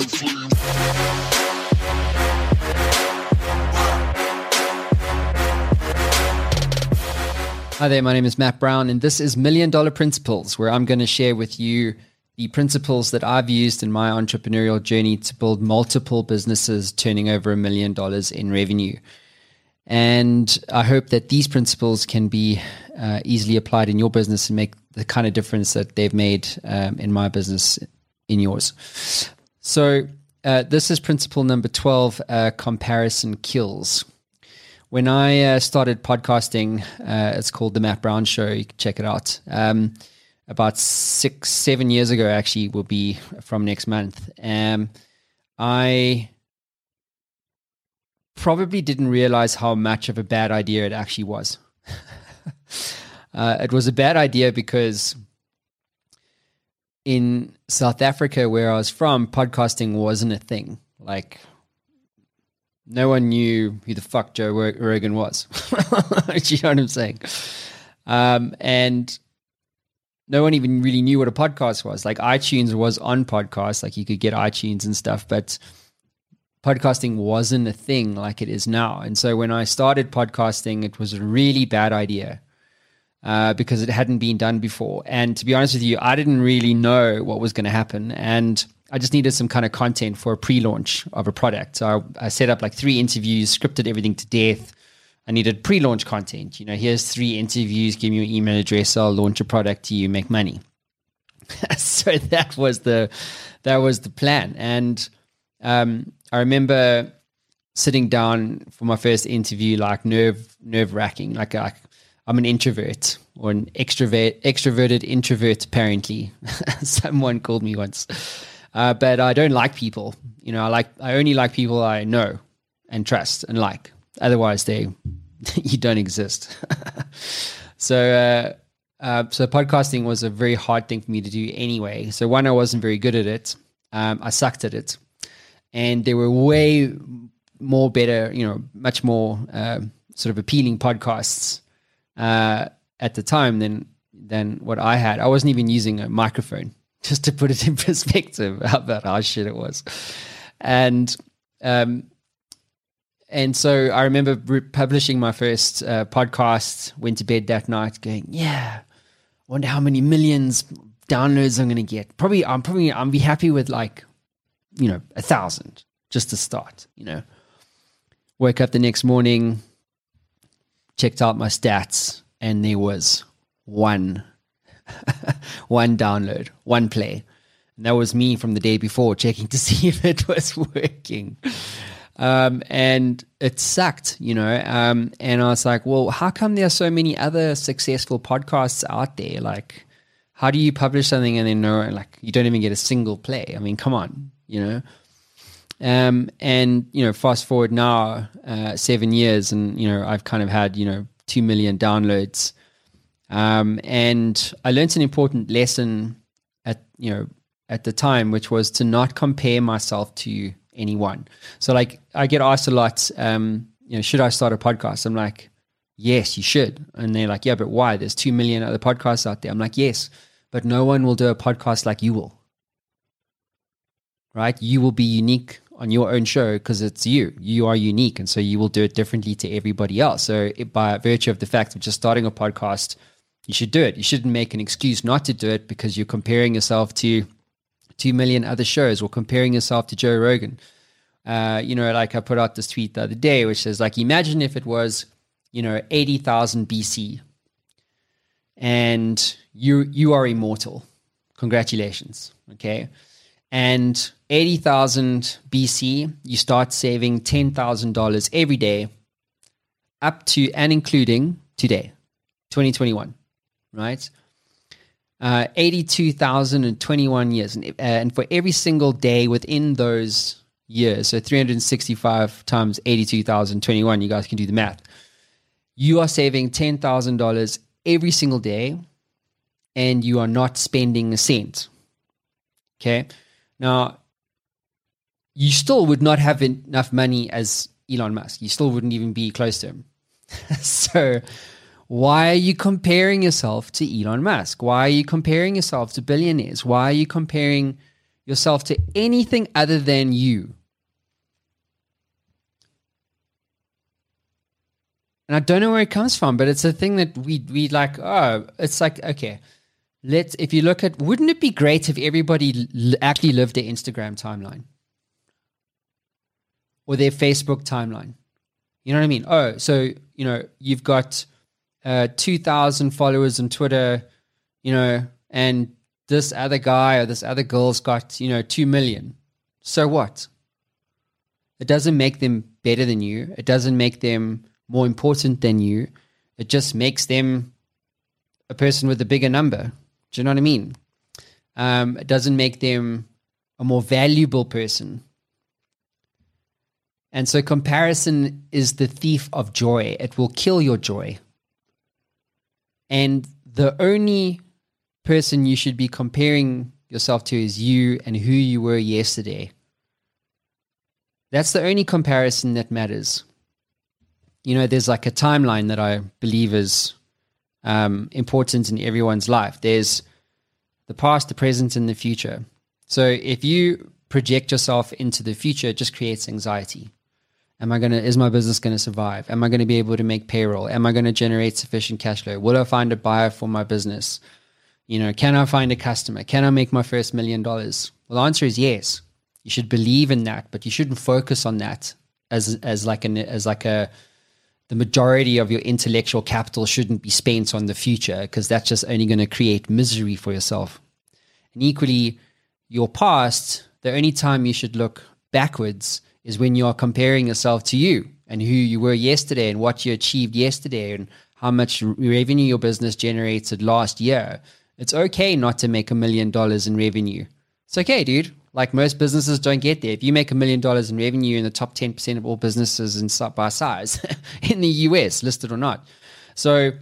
Hi there, my name is Matt Brown, and this is Million Dollar Principles, where I'm going to share with you the principles that I've used in my entrepreneurial journey to build multiple businesses turning over a million dollars in revenue. And I hope that these principles can be uh, easily applied in your business and make the kind of difference that they've made um, in my business in yours. So, uh, this is principle number 12 uh, comparison kills. When I uh, started podcasting, uh, it's called The Matt Brown Show. You can check it out. Um, about six, seven years ago, actually, will be from next month. Um, I probably didn't realize how much of a bad idea it actually was. uh, it was a bad idea because in South Africa, where I was from, podcasting wasn't a thing. Like no one knew who the fuck Joe Rogan was. you know what I'm saying? Um, and no one even really knew what a podcast was. Like iTunes was on podcasts, like you could get iTunes and stuff, but podcasting wasn't a thing like it is now. And so when I started podcasting, it was a really bad idea uh, because it hadn't been done before. And to be honest with you, I didn't really know what was going to happen. And I just needed some kind of content for a pre-launch of a product. So I, I, set up like three interviews, scripted everything to death. I needed pre-launch content. You know, here's three interviews. Give me your email address. I'll launch a product to you. Make money. so that was the that was the plan. And um, I remember sitting down for my first interview, like nerve nerve wracking. Like I, I'm an introvert or an extrovert, extroverted introvert. Apparently, someone called me once. Uh, but I don't like people. You know, I like I only like people I know and trust and like. Otherwise, they you don't exist. so, uh, uh, so podcasting was a very hard thing for me to do anyway. So one, I wasn't very good at it. Um, I sucked at it, and there were way more better, you know, much more uh, sort of appealing podcasts uh, at the time than than what I had. I wasn't even using a microphone just to put it in perspective about how shit it was. And um, and so I remember re- publishing my first uh, podcast. Went to bed that night, going, "Yeah, wonder how many millions downloads I'm going to get. Probably, I'm probably, I'm be happy with like, you know, a thousand just to start. You know, woke up the next morning, checked out my stats, and there was one one download, one play. And that was me from the day before checking to see if it was working. Um, and it sucked, you know. Um, and I was like, well, how come there are so many other successful podcasts out there? Like, how do you publish something and then no, like, you don't even get a single play? I mean, come on, you know. Um, and you know, fast forward now, uh, seven years, and you know, I've kind of had you know two million downloads. Um, and I learned an important lesson at you know at the time, which was to not compare myself to anyone. So like I get asked a lot, um, you know, should I start a podcast? I'm like, yes, you should. And they're like, yeah, but why? There's two million other podcasts out there. I'm like, yes, but no one will do a podcast like you will. Right? You will be unique on your own show because it's you. You are unique, and so you will do it differently to everybody else. So, it, by virtue of the fact of just starting a podcast, you should do it. You shouldn't make an excuse not to do it because you're comparing yourself to two million other shows or comparing yourself to Joe Rogan. Uh, you know, like I put out this tweet the other day, which says, like, imagine if it was, you know, 80,000 BC and you, you are immortal. Congratulations. Okay. And 80,000 BC, you start saving $10,000 every day up to and including today, 2021 right? Uh, 82,021 years. And, uh, and for every single day within those years, so 365 times 82,021, you guys can do the math. You are saving $10,000 every single day and you are not spending a cent. Okay. Now, you still would not have enough money as Elon Musk. You still wouldn't even be close to him. so, why are you comparing yourself to Elon Musk? Why are you comparing yourself to billionaires? Why are you comparing yourself to anything other than you. And I don't know where it comes from, but it's a thing that we we like. Oh, it's like okay, let's. If you look at, wouldn't it be great if everybody l- actually lived their Instagram timeline or their Facebook timeline? You know what I mean? Oh, so you know you've got uh, two thousand followers on Twitter, you know, and this other guy or this other girl's got you know two million. So what? It doesn't make them better than you. It doesn't make them more important than you. It just makes them a person with a bigger number. Do you know what I mean? Um, it doesn't make them a more valuable person. And so comparison is the thief of joy. It will kill your joy. And the only person you should be comparing yourself to is you and who you were yesterday. That's the only comparison that matters you know, there's like a timeline that I believe is um, important in everyone's life. There's the past, the present, and the future. So if you project yourself into the future, it just creates anxiety. Am I gonna? Is my business gonna survive? Am I gonna be able to make payroll? Am I gonna generate sufficient cash flow? Will I find a buyer for my business? You know, can I find a customer? Can I make my first million dollars? Well, the answer is yes. You should believe in that, but you shouldn't focus on that as as like an as like a the majority of your intellectual capital shouldn't be spent on the future because that's just only going to create misery for yourself. And equally, your past, the only time you should look backwards is when you are comparing yourself to you and who you were yesterday and what you achieved yesterday and how much revenue your business generated last year. It's okay not to make a million dollars in revenue. It's okay, dude. Like most businesses don't get there. If you make a million dollars in revenue in the top 10% of all businesses in by size in the US, listed or not. So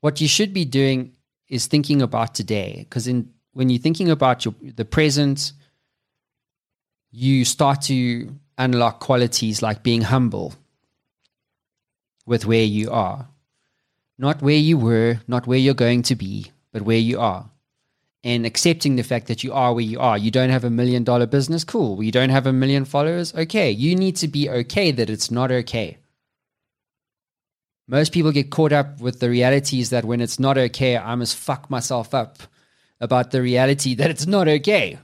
what you should be doing is thinking about today. Because in when you're thinking about your the present, you start to unlock qualities like being humble with where you are. Not where you were, not where you're going to be, but where you are and accepting the fact that you are where you are. You don't have a million dollar business, cool. You don't have a million followers, okay. You need to be okay that it's not okay. Most people get caught up with the realities that when it's not okay, I must fuck myself up about the reality that it's not okay.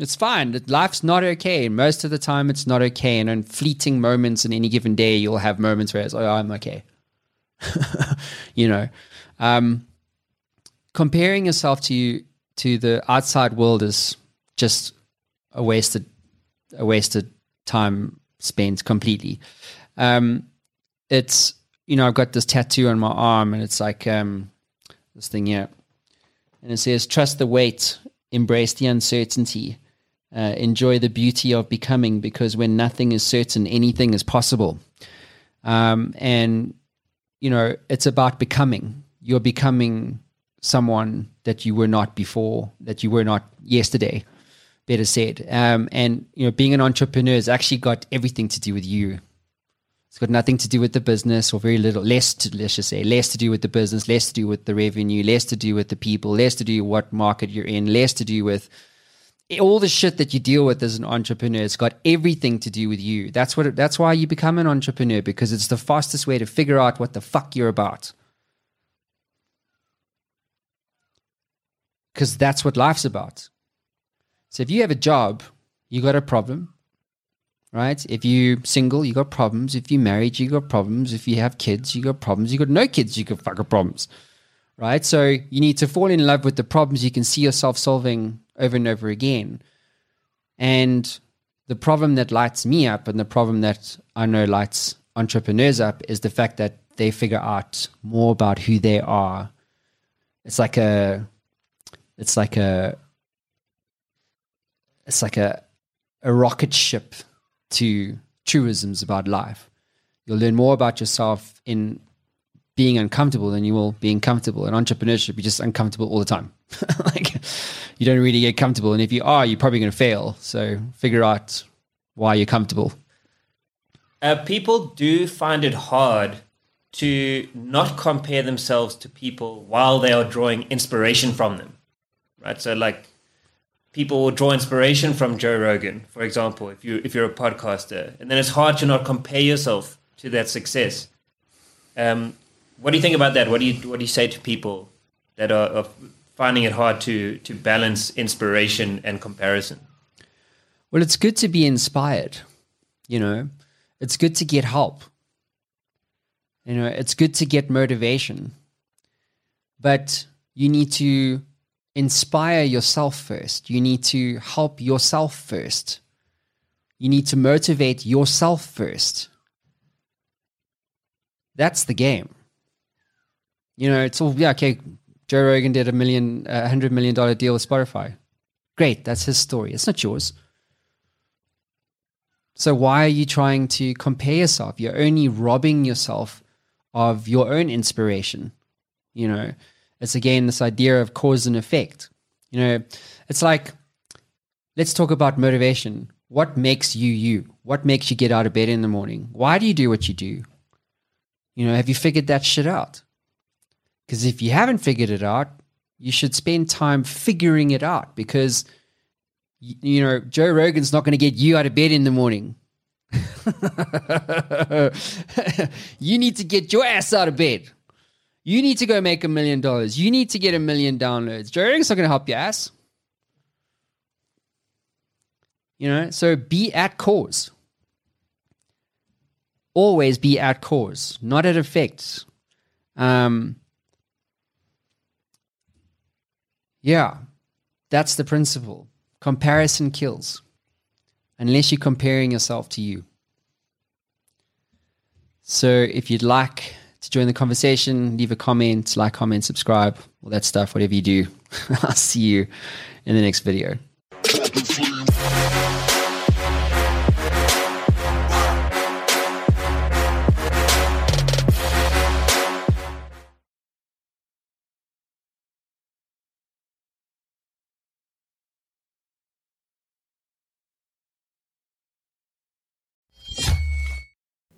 It's fine. Life's not okay. Most of the time, it's not okay. And in fleeting moments in any given day, you'll have moments where it's, oh, I'm okay. you know, um, comparing yourself to to the outside world is just a wasted a wasted time spent completely. Um, it's you know I've got this tattoo on my arm and it's like um, this thing here, and it says trust the wait, embrace the uncertainty, uh, enjoy the beauty of becoming because when nothing is certain, anything is possible. Um, and you know it's about becoming. You're becoming someone that you were not before, that you were not yesterday, better said. Um, and you know, being an entrepreneur has actually got everything to do with you. It's got nothing to do with the business, or very little, less to let's just say, less to do with the business, less to do with the revenue, less to do with the people, less to do what market you're in, less to do with all the shit that you deal with as an entrepreneur. It's got everything to do with you. That's what. It, that's why you become an entrepreneur because it's the fastest way to figure out what the fuck you're about. Because that's what life's about. So if you have a job, you got a problem, right? If you single, you got problems. If you married, you got problems. If you have kids, you got problems. You got no kids, you got fucking problems, right? So you need to fall in love with the problems you can see yourself solving over and over again. And the problem that lights me up and the problem that I know lights entrepreneurs up is the fact that they figure out more about who they are. It's like a it's like a it's like a a rocket ship to truisms about life. You'll learn more about yourself in being uncomfortable than you will being comfortable. In entrepreneurship, you're just uncomfortable all the time. like you don't really get comfortable. And if you are, you're probably going to fail. So figure out why you're comfortable. Uh, people do find it hard to not compare themselves to people while they are drawing inspiration from them right? So like people will draw inspiration from Joe Rogan, for example, if you if you're a podcaster, and then it's hard to not compare yourself to that success. Um, what do you think about that? What do you what do you say to people that are, are finding it hard to to balance inspiration and comparison? Well, it's good to be inspired. You know, it's good to get help. You know, it's good to get motivation. But you need to inspire yourself first. You need to help yourself first. You need to motivate yourself first. That's the game. You know, it's all, yeah, okay, Joe Rogan did a million, a hundred million dollar deal with Spotify. Great, that's his story. It's not yours. So why are you trying to compare yourself? You're only robbing yourself of your own inspiration. You know, it's again this idea of cause and effect. You know, it's like, let's talk about motivation. What makes you you? What makes you get out of bed in the morning? Why do you do what you do? You know, have you figured that shit out? Because if you haven't figured it out, you should spend time figuring it out because, you know, Joe Rogan's not going to get you out of bed in the morning. you need to get your ass out of bed. You need to go make a million dollars. You need to get a million downloads. Joe Rogan's not going to help your ass. You know, so be at cause. Always be at cause, not at effects. Um, yeah, that's the principle. Comparison kills, unless you're comparing yourself to you. So if you'd like to join the conversation, leave a comment, like, comment, subscribe, all that stuff, whatever you do. I'll see you in the next video.